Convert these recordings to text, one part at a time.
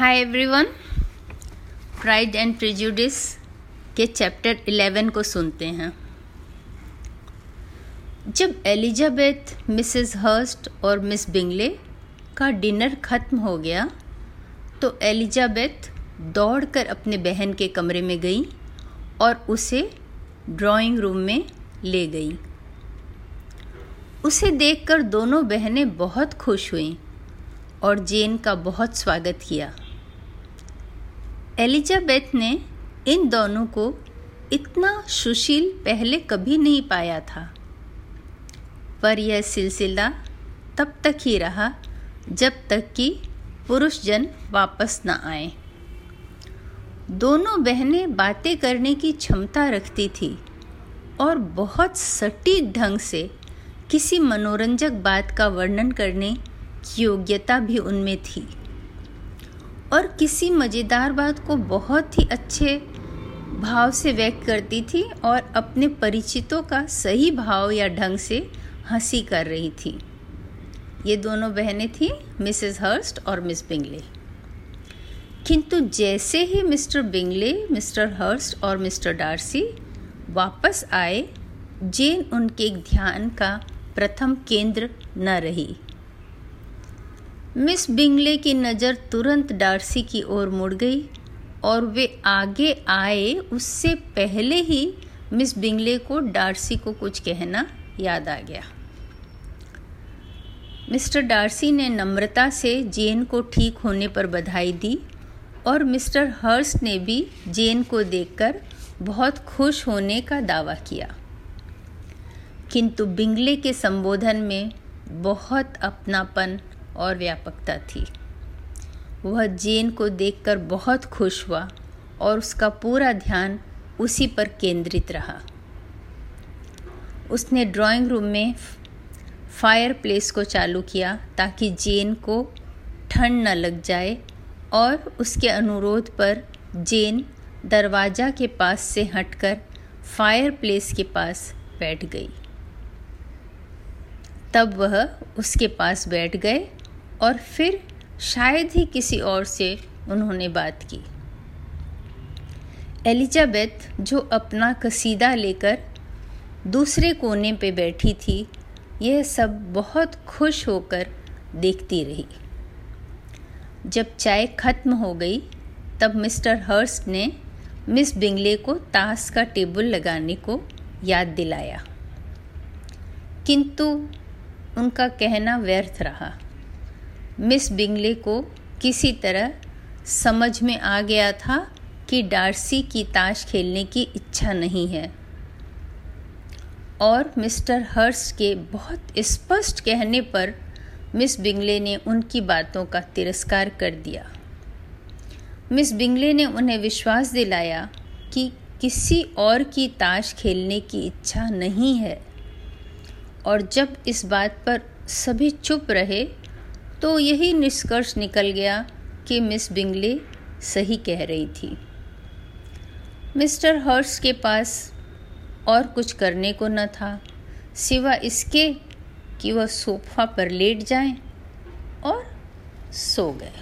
Hi everyone Pride and Prejudice के chapter 11 को सुनते हैं। जब एलिजाबेथ मिसेस हर्स्ट और मिस बिंगले का डिनर ख़त्म हो गया तो एलिजाबेथ दौड़कर अपने बहन के कमरे में गई और उसे ड्राइंग रूम में ले गई। उसे देखकर दोनों बहनें बहुत खुश हुईं और जेन का बहुत स्वागत किया। एलिजाबेथ ने इन दोनों को इतना सुशील पहले कभी नहीं पाया था। पर यह सिलसिला तब तक ही रहा जब तक कि पुरुष जन वापस न आए। दोनों बहनें बातें करने की क्षमता रखती थी और बहुत सटीक ढंग से किसी मनोरंजक बात का वर्णन करने की योग्यता भी उनमें थी। और किसी मज़ेदार बात को बहुत ही अच्छे भाव से व्यक्त करती थी और अपने परिचितों का सही भाव या ढंग से हँसी कर रही थी। ये दोनों बहनें थीं, मिसेस हर्स्ट और मिस बिंगले। किंतु जैसे ही मिस्टर बिंगले, मिस्टर हर्स्ट और मिस्टर डार्सी वापस आए, जेन उनके ध्यान का प्रथम केंद्र न रही। मिस बिंगले की नज़र तुरंत डार्सी की ओर मुड़ गई और वे आगे आए, उससे पहले ही मिस बिंगले को डार्सी को कुछ कहना याद आ गया। मिस्टर डार्सी ने नम्रता से जेन को ठीक होने पर बधाई दी और मिस्टर हर्स्ट ने भी जेन को देखकर बहुत खुश होने का दावा किया। किंतु बिंगले के संबोधन में बहुत अपनापन और व्यापकता थी। वह जेन को देखकर बहुत खुश हुआ और उसका पूरा ध्यान उसी पर केंद्रित रहा। उसने ड्राइंग रूम में फायर प्लेस को चालू किया ताकि जेन को ठंड न लग जाए और उसके अनुरोध पर जेन दरवाज़ा के पास से हटकर फायर प्लेस के पास बैठ गई। तब वह उसके पास बैठ गए और फिर शायद ही किसी और से उन्होंने बात की। एलिजाबेथ, जो अपना कसीदा लेकर दूसरे कोने पे बैठी थी, यह सब बहुत खुश होकर देखती रही। जब चाय खत्म हो गई, तब मिस्टर हर्स्ट ने मिस बिंगले को ताश का टेबल लगाने को याद दिलाया। किंतु उनका कहना व्यर्थ रहा। मिस बिंगले को किसी तरह समझ में आ गया था कि डार्सी की ताश खेलने की इच्छा नहीं है। और मिस्टर हर्स के बहुत स्पष्ट कहने पर मिस बिंगले ने उनकी बातों का तिरस्कार कर दिया। मिस बिंगले ने उन्हें विश्वास दिलाया कि किसी और की ताश खेलने की इच्छा नहीं है। और जब इस बात पर सभी चुप रहे तो यही निष्कर्ष निकल गया कि मिस बिंगले सही कह रही थी। मिस्टर हर्स के पास और कुछ करने को न था, सिवा इसके कि वह सोफा पर लेट जाएँ और सो गए।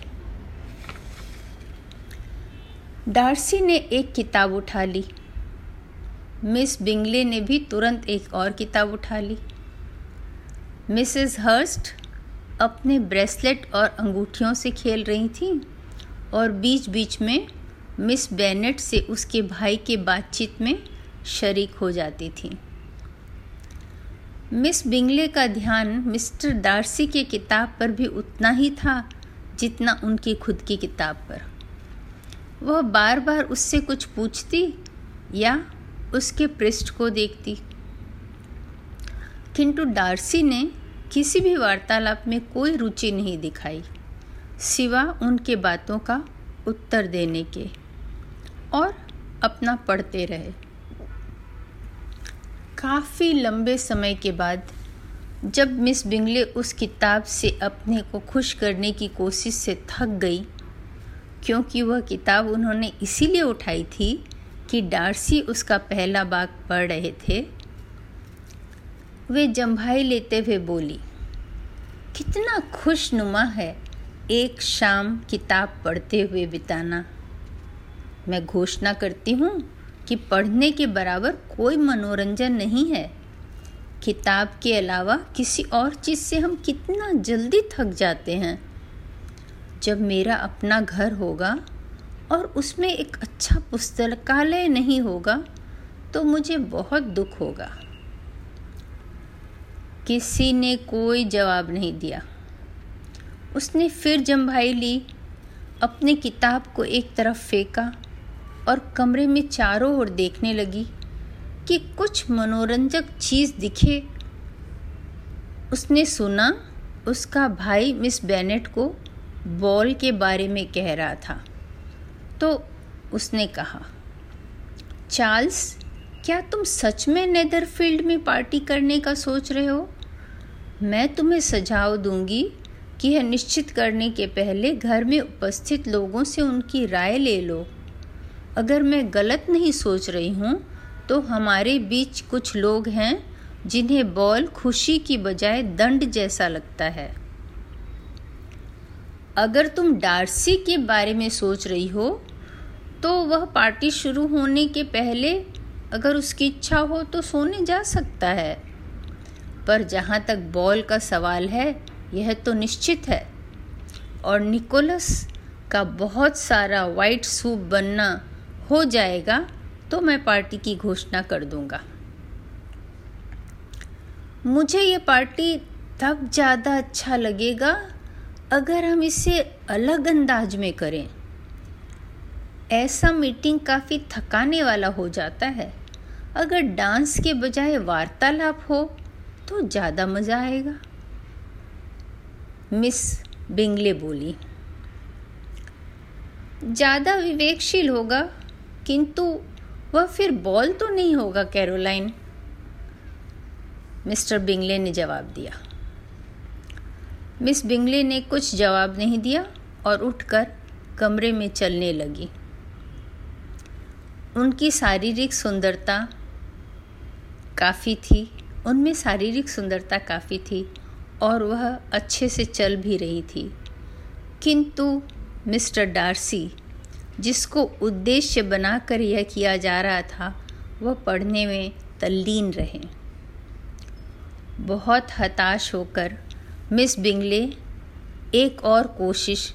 डार्सी ने एक किताब उठा ली। मिस बिंगले ने भी तुरंत एक और किताब उठा ली। मिसेस हर्स्ट अपने ब्रेसलेट और अंगूठियों से खेल रही थी और बीच बीच में मिस बेनेट से उसके भाई के बातचीत में शरीक हो जाती थी। मिस बिंगले का ध्यान मिस्टर डार्सी के किताब पर भी उतना ही था जितना उनकी खुद की किताब पर। वह बार बार उससे कुछ पूछती या उसके पृष्ठ को देखती। किंतु डार्सी ने किसी भी वार्तालाप में कोई रुचि नहीं दिखाई, सिवा उनके बातों का उत्तर देने के, और अपना पढ़ते रहे। काफ़ी लंबे समय के बाद, जब मिस बिंगले उस किताब से अपने को खुश करने की कोशिश से थक गई, क्योंकि वह किताब उन्होंने इसीलिए उठाई थी कि डार्सी उसका पहला बाग पढ़ रहे थे वे जम्भाई लेते हुए बोली, कितना खुशनुमा है एक शाम किताब पढ़ते हुए बिताना। मैं घोषणा करती हूँ कि पढ़ने के बराबर कोई मनोरंजन नहीं है। किताब के अलावा किसी और चीज़ से हम कितना जल्दी थक जाते हैं। जब मेरा अपना घर होगा और उसमें एक अच्छा पुस्तकालय नहीं होगा तो मुझे बहुत दुख होगा। किसी ने कोई जवाब नहीं दिया। उसने फिर जम्भाई ली, अपनी किताब को एक तरफ़ फेंका और कमरे में चारों ओर देखने लगी कि कुछ मनोरंजक चीज़ दिखे। उसने सुना, उसका भाई मिस बेनेट को बॉल के बारे में कह रहा था। तो उसने कहा, चार्ल्स, क्या तुम सच में नेदरफील्ड में पार्टी करने का सोच रहे हो? मैं तुम्हें सुझाव दूँगी कि यह निश्चित करने के पहले घर में उपस्थित लोगों से उनकी राय ले लो। अगर मैं गलत नहीं सोच रही हूँ तो हमारे बीच कुछ लोग हैं जिन्हें बॉल खुशी की बजाय दंड जैसा लगता है। अगर तुम डार्सी के बारे में सोच रही हो तो वह पार्टी शुरू होने के पहले अगर उसकी इच्छा हो तो सोने जा सकता है। पर जहाँ तक बॉल का सवाल है, यह तो निश्चित है। और निकोलस का बहुत सारा वाइट सूप बनना हो जाएगा तो मैं पार्टी की घोषणा कर दूँगा। मुझे ये पार्टी तब ज़्यादा अच्छा लगेगा, अगर हम इसे अलग अंदाज में करें। ऐसा मीटिंग काफ़ी थकाने वाला हो जाता है। अगर डांस के बजाय वार्तालाप हो तो ज़्यादा मज़ा आएगा। मिस बिंगले बोली। ज़्यादा विवेकशील होगा, किंतु वह फिर बॉल तो नहीं होगा कैरोलाइन। मिस्टर बिंगले ने जवाब दिया। मिस बिंगले ने कुछ जवाब नहीं दिया और उठकर कमरे में चलने लगी। उनकी शारीरिक सुंदरता काफ़ी थी। उनमें शारीरिक सुंदरता काफ़ी थी और वह अच्छे से चल भी रही थी। किंतु मिस्टर डार्सी, जिसको उद्देश्य बनाकर यह किया जा रहा था, वह पढ़ने में तल्लीन रहे। बहुत हताश होकर मिस बिंगले एक और कोशिश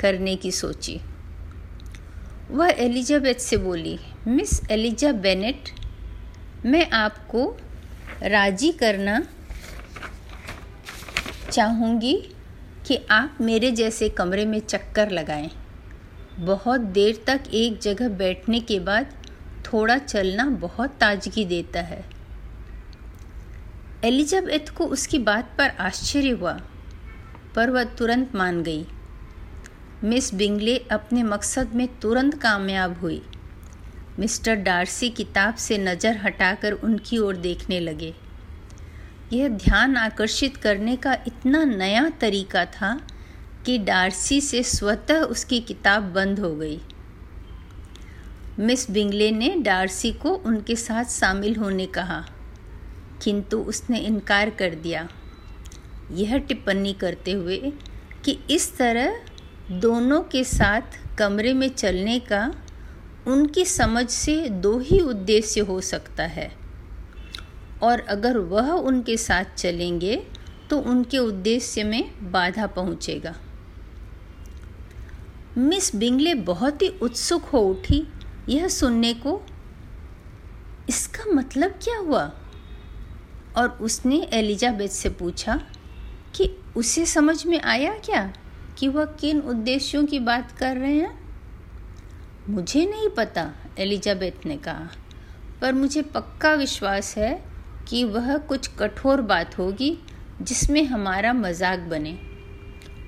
करने की सोची। वह एलिजाबेथ से बोली, मिस एलिजा बेनेट, मैं आपको राज़ी करना चाहूँगी कि आप मेरे जैसे कमरे में चक्कर लगाएँ। बहुत देर तक एक जगह बैठने के बाद थोड़ा चलना बहुत ताजगी देता है। एलिजाबेथ को उसकी बात पर आश्चर्य हुआ, पर वह तुरंत मान गई। मिस बिंगले अपने मकसद में तुरंत कामयाब हुई। मिस्टर डार्सी किताब से नज़र हटाकर उनकी ओर देखने लगे। यह ध्यान आकर्षित करने का इतना नया तरीका था कि डार्सी से स्वतः उसकी किताब बंद हो गई। मिस बिंगले ने डार्सी को उनके साथ शामिल होने कहा, किंतु उसने इनकार कर दिया। यह टिप्पणी करते हुए कि इस तरह दोनों के साथ कमरे में चलने का उनकी समझ से दो ही उद्देश्य हो सकता है। और अगर वह उनके साथ चलेंगे तो उनके उद्देश्य में बाधा पहुंचेगा। मिस बिंगले बहुत ही उत्सुक हो उठी। यह सुनने को, इसका मतलब क्या हुआ? और उसने एलिजाबेथ से पूछा, कि उसे समझ में आया क्या कि वह किन उद्देश्यों की बात कर रहे हैं? मुझे नहीं पता, एलिजाबेथ ने कहा। पर मुझे पक्का विश्वास है कि वह कुछ कठोर बात होगी जिसमें हमारा मज़ाक बने।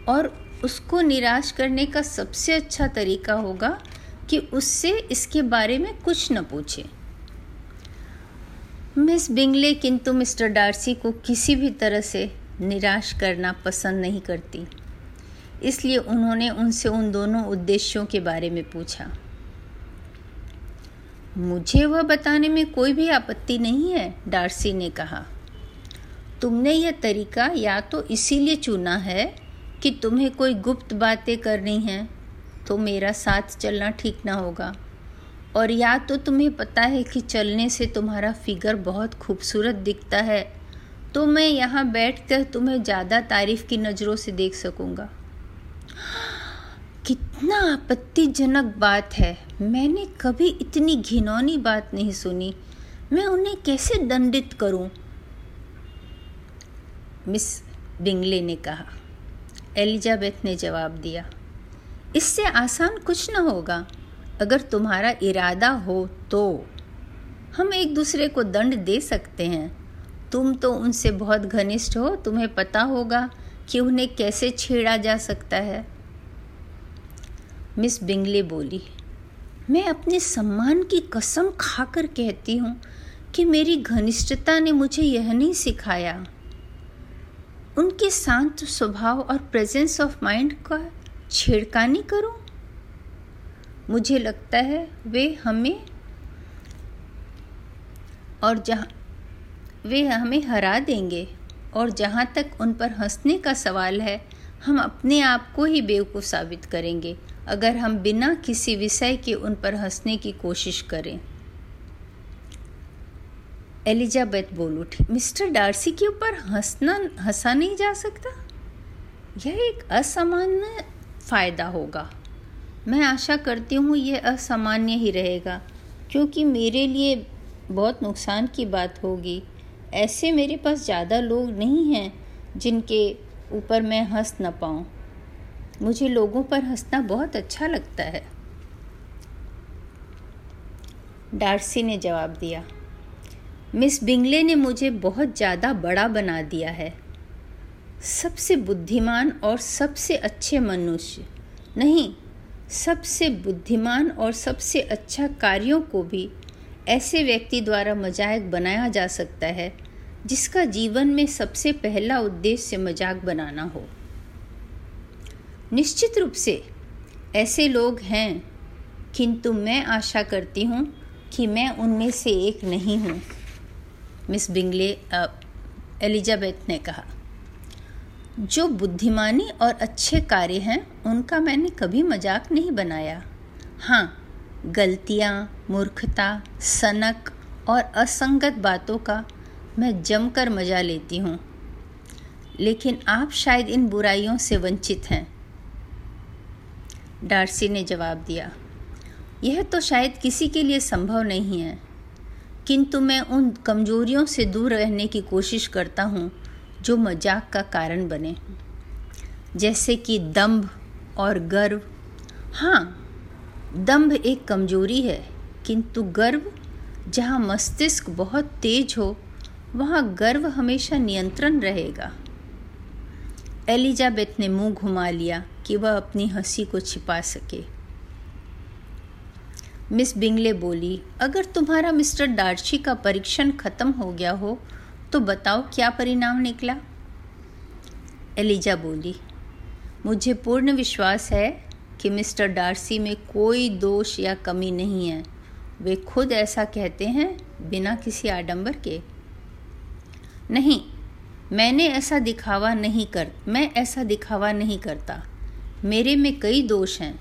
और उसको निराश करने का सबसे अच्छा तरीका होगा कि उससे इसके बारे में कुछ न पूछे। मिस बिंगले किंतु मिस्टर डार्सी को किसी भी तरह से निराश करना पसंद नहीं करती, इसलिए उन्होंने उनसे उन दोनों उद्देश्यों के बारे में पूछा। मुझे वह बताने में कोई भी आपत्ति नहीं है, डार्सी ने कहा। तुमने यह तरीका या तो इसीलिए चुना है कि तुम्हें कोई गुप्त बातें करनी हैं तो मेरा साथ चलना ठीक ना होगा। और या तो तुम्हें पता है कि चलने से तुम्हारा फिगर बहुत खूबसूरत दिखता है तो मैं यहाँ बैठकर तुम्हें ज़्यादा तारीफ़ की नज़रों से देख सकूँगा। कितना आपत्तिजनक बात है। मैंने कभी इतनी घिनौनी बात नहीं सुनी। मैं उन्हें कैसे दंडित करूँ? मिस बिंगले ने कहा। एलिजाबेथ ने जवाब दिया। इससे आसान कुछ न होगा। अगर तुम्हारा इरादा हो तो। हम एक दूसरे को दंड दे सकते हैं। तुम तो उनसे बहुत घनिष्ठ हो। तुम्हें पता होगा कि उन्हें कैसे छेड़ा जा सकता है। मिस बिंगले बोली, मैं अपने सम्मान की कसम खाकर कहती हूँ कि मेरी घनिष्ठता ने मुझे यह नहीं सिखाया। उनके शांत स्वभाव और प्रेजेंस ऑफ़ माइंड का छेड़खानी करूँ? मुझे लगता है वे हमें और जहाँ, वे हमें हरा देंगे और जहाँ तक उन पर हंसने का सवाल है, हम अपने आप को ही बेवकूफ़ साबित करेंगे। अगर हम बिना किसी विषय के उन पर हंसने की कोशिश करें। एलिजाबेथ बोल उठी, मिस्टर डार्सी के ऊपर हंसना, हंसा नहीं जा सकता? यह एक असामान्य फ़ायदा होगा। मैं आशा करती हूँ यह असामान्य ही रहेगा, क्योंकि मेरे लिए बहुत नुकसान की बात होगी। ऐसे मेरे पास ज़्यादा लोग नहीं हैं जिनके ऊपर मैं हंस न पाऊँ। मुझे लोगों पर हंसना बहुत अच्छा लगता है। डार्सी ने जवाब दिया, मिस बिंगले ने मुझे बहुत ज़्यादा बड़ा बना दिया है। सबसे बुद्धिमान और सबसे अच्छे मनुष्य नहीं, सबसे बुद्धिमान और सबसे अच्छा कार्यों को भी ऐसे व्यक्ति द्वारा मज़ाक बनाया जा सकता है, जिसका जीवन में सबसे पहला उद्देश्य मज़ाक बनाना हो। निश्चित रूप से ऐसे लोग हैं, किंतु मैं आशा करती हूँ कि मैं उनमें से एक नहीं हूँ, मिस बिंगले एलिजाबेथ ने कहा। जो बुद्धिमानी और अच्छे कार्य हैं, उनका मैंने कभी मज़ाक नहीं बनाया। हाँ गलतियाँ, मूर्खता, सनक और असंगत बातों का मैं जमकर मज़ा लेती हूँ। लेकिन आप शायद इन बुराइयों से वंचित हैं। डार्सी ने जवाब दिया, यह तो शायद किसी के लिए संभव नहीं है, किंतु मैं उन कमजोरियों से दूर रहने की कोशिश करता हूँ जो मज़ाक का कारण बने। जैसे कि दंभ और गर्व। हाँ दंभ एक कमज़ोरी है, किंतु गर्व, जहाँ मस्तिष्क बहुत तेज हो, वहाँ गर्व हमेशा नियंत्रण रहेगा। एलिजाबेथ ने मुँह घुमा लिया कि वह अपनी हँसी को छिपा सके। मिस बिंगले बोली, अगर तुम्हारा मिस्टर डार्ची का परीक्षण खत्म हो गया हो तो बताओ क्या परिणाम निकला? एलिजा बोली, मुझे पूर्ण विश्वास है कि मिस्टर डार्सी में कोई दोष या कमी नहीं है। वे खुद ऐसा कहते हैं बिना किसी आडंबर के। नहीं मैंने ऐसा दिखावा नहीं कर, मैं ऐसा दिखावा नहीं करता। मेरे में कई दोष हैं,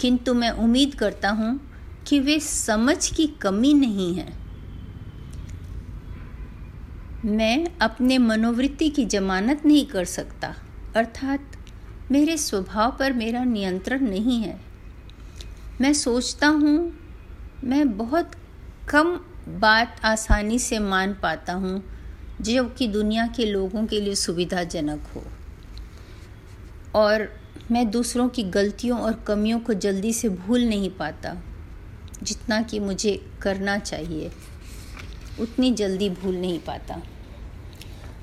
किंतु मैं उम्मीद करता हूँ कि वे समझ की कमी नहीं है। मैं अपने मनोवृत्ति की जमानत नहीं कर सकता, अर्थात मेरे स्वभाव पर मेरा नियंत्रण नहीं है। मैं सोचता हूँ, मैं बहुत कम बात आसानी से मान पाता हूँ जो कि दुनिया के लोगों के लिए सुविधाजनक हो। और मैं दूसरों की गलतियों और कमियों को जल्दी से भूल नहीं पाता, जितना कि मुझे करना चाहिए, उतनी जल्दी भूल नहीं पाता।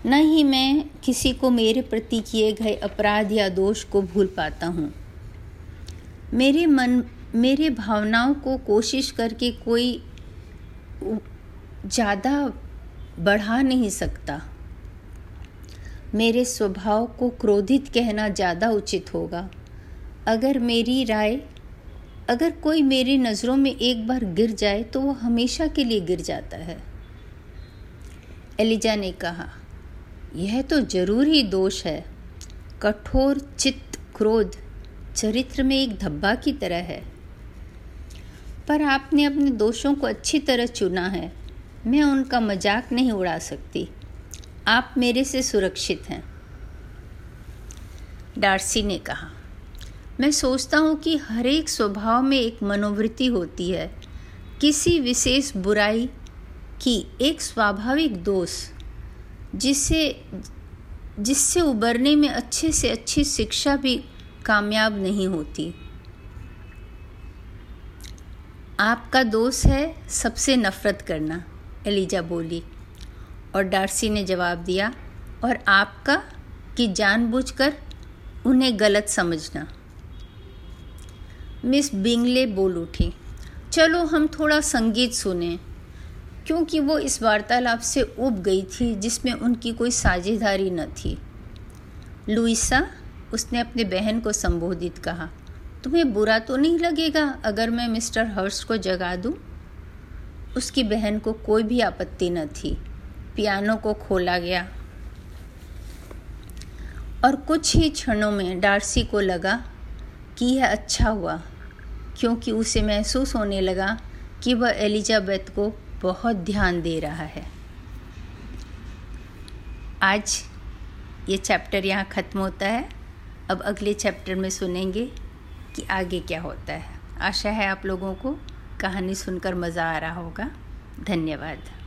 न ही मैं किसी को मेरे प्रति किए गए अपराध या दोष को भूल पाता हूँ। मेरे मन, मेरे भावनाओं को कोशिश करके कोई ज़्यादा बढ़ा नहीं सकता। मेरे स्वभाव को क्रोधित कहना ज़्यादा उचित होगा। अगर मेरी राय, अगर कोई मेरी नज़रों में एक बार गिर जाए तो वो हमेशा के लिए गिर जाता है। एलिजा ने कहा, यह तो ज़रूर ही दोष है। कठोर चित्त क्रोध चरित्र में एक धब्बा की तरह है। पर आपने अपने दोषों को अच्छी तरह चुना है। मैं उनका मज़ाक नहीं उड़ा सकती। आप मेरे से सुरक्षित हैं। डार्सी ने कहा, मैं सोचता हूँ कि हर एक स्वभाव में एक मनोवृत्ति होती है। किसी विशेष बुराई की एक स्वाभाविक दोष जिससे जिससे उबरने में अच्छे से अच्छी शिक्षा भी कामयाब नहीं होती। आपका दोष है सबसे नफ़रत करना। एलिजा बोली। और डार्सी ने जवाब दिया, और आपका कि जानबूझकर उन्हें गलत समझना। मिस बिंगले बोल उठी, चलो हम थोड़ा संगीत सुने। क्योंकि वो इस वार्तालाप से उब गई थी, जिसमें उनकी कोई साझेदारी न थी। लुइसा उसने अपने बहन को संबोधित कहा, तुम्हें बुरा तो नहीं लगेगा अगर मैं मिस्टर हर्ष को जगा दूँ? उसकी बहन को कोई भी आपत्ति न थी। पियानो को खोला गया। और कुछ ही क्षणों में डार्सी को लगा कि यह अच्छा हुआ, क्योंकि उसे महसूस होने लगा कि वह एलिजाबेथ को बहुत ध्यान दे रहा है। आज ये चैप्टर यहाँ ख़त्म होता है। अब अगले चैप्टर में सुनेंगे कि आगे क्या होता है। आशा है आप लोगों को कहानी सुनकर मज़ा आ रहा होगा। धन्यवाद।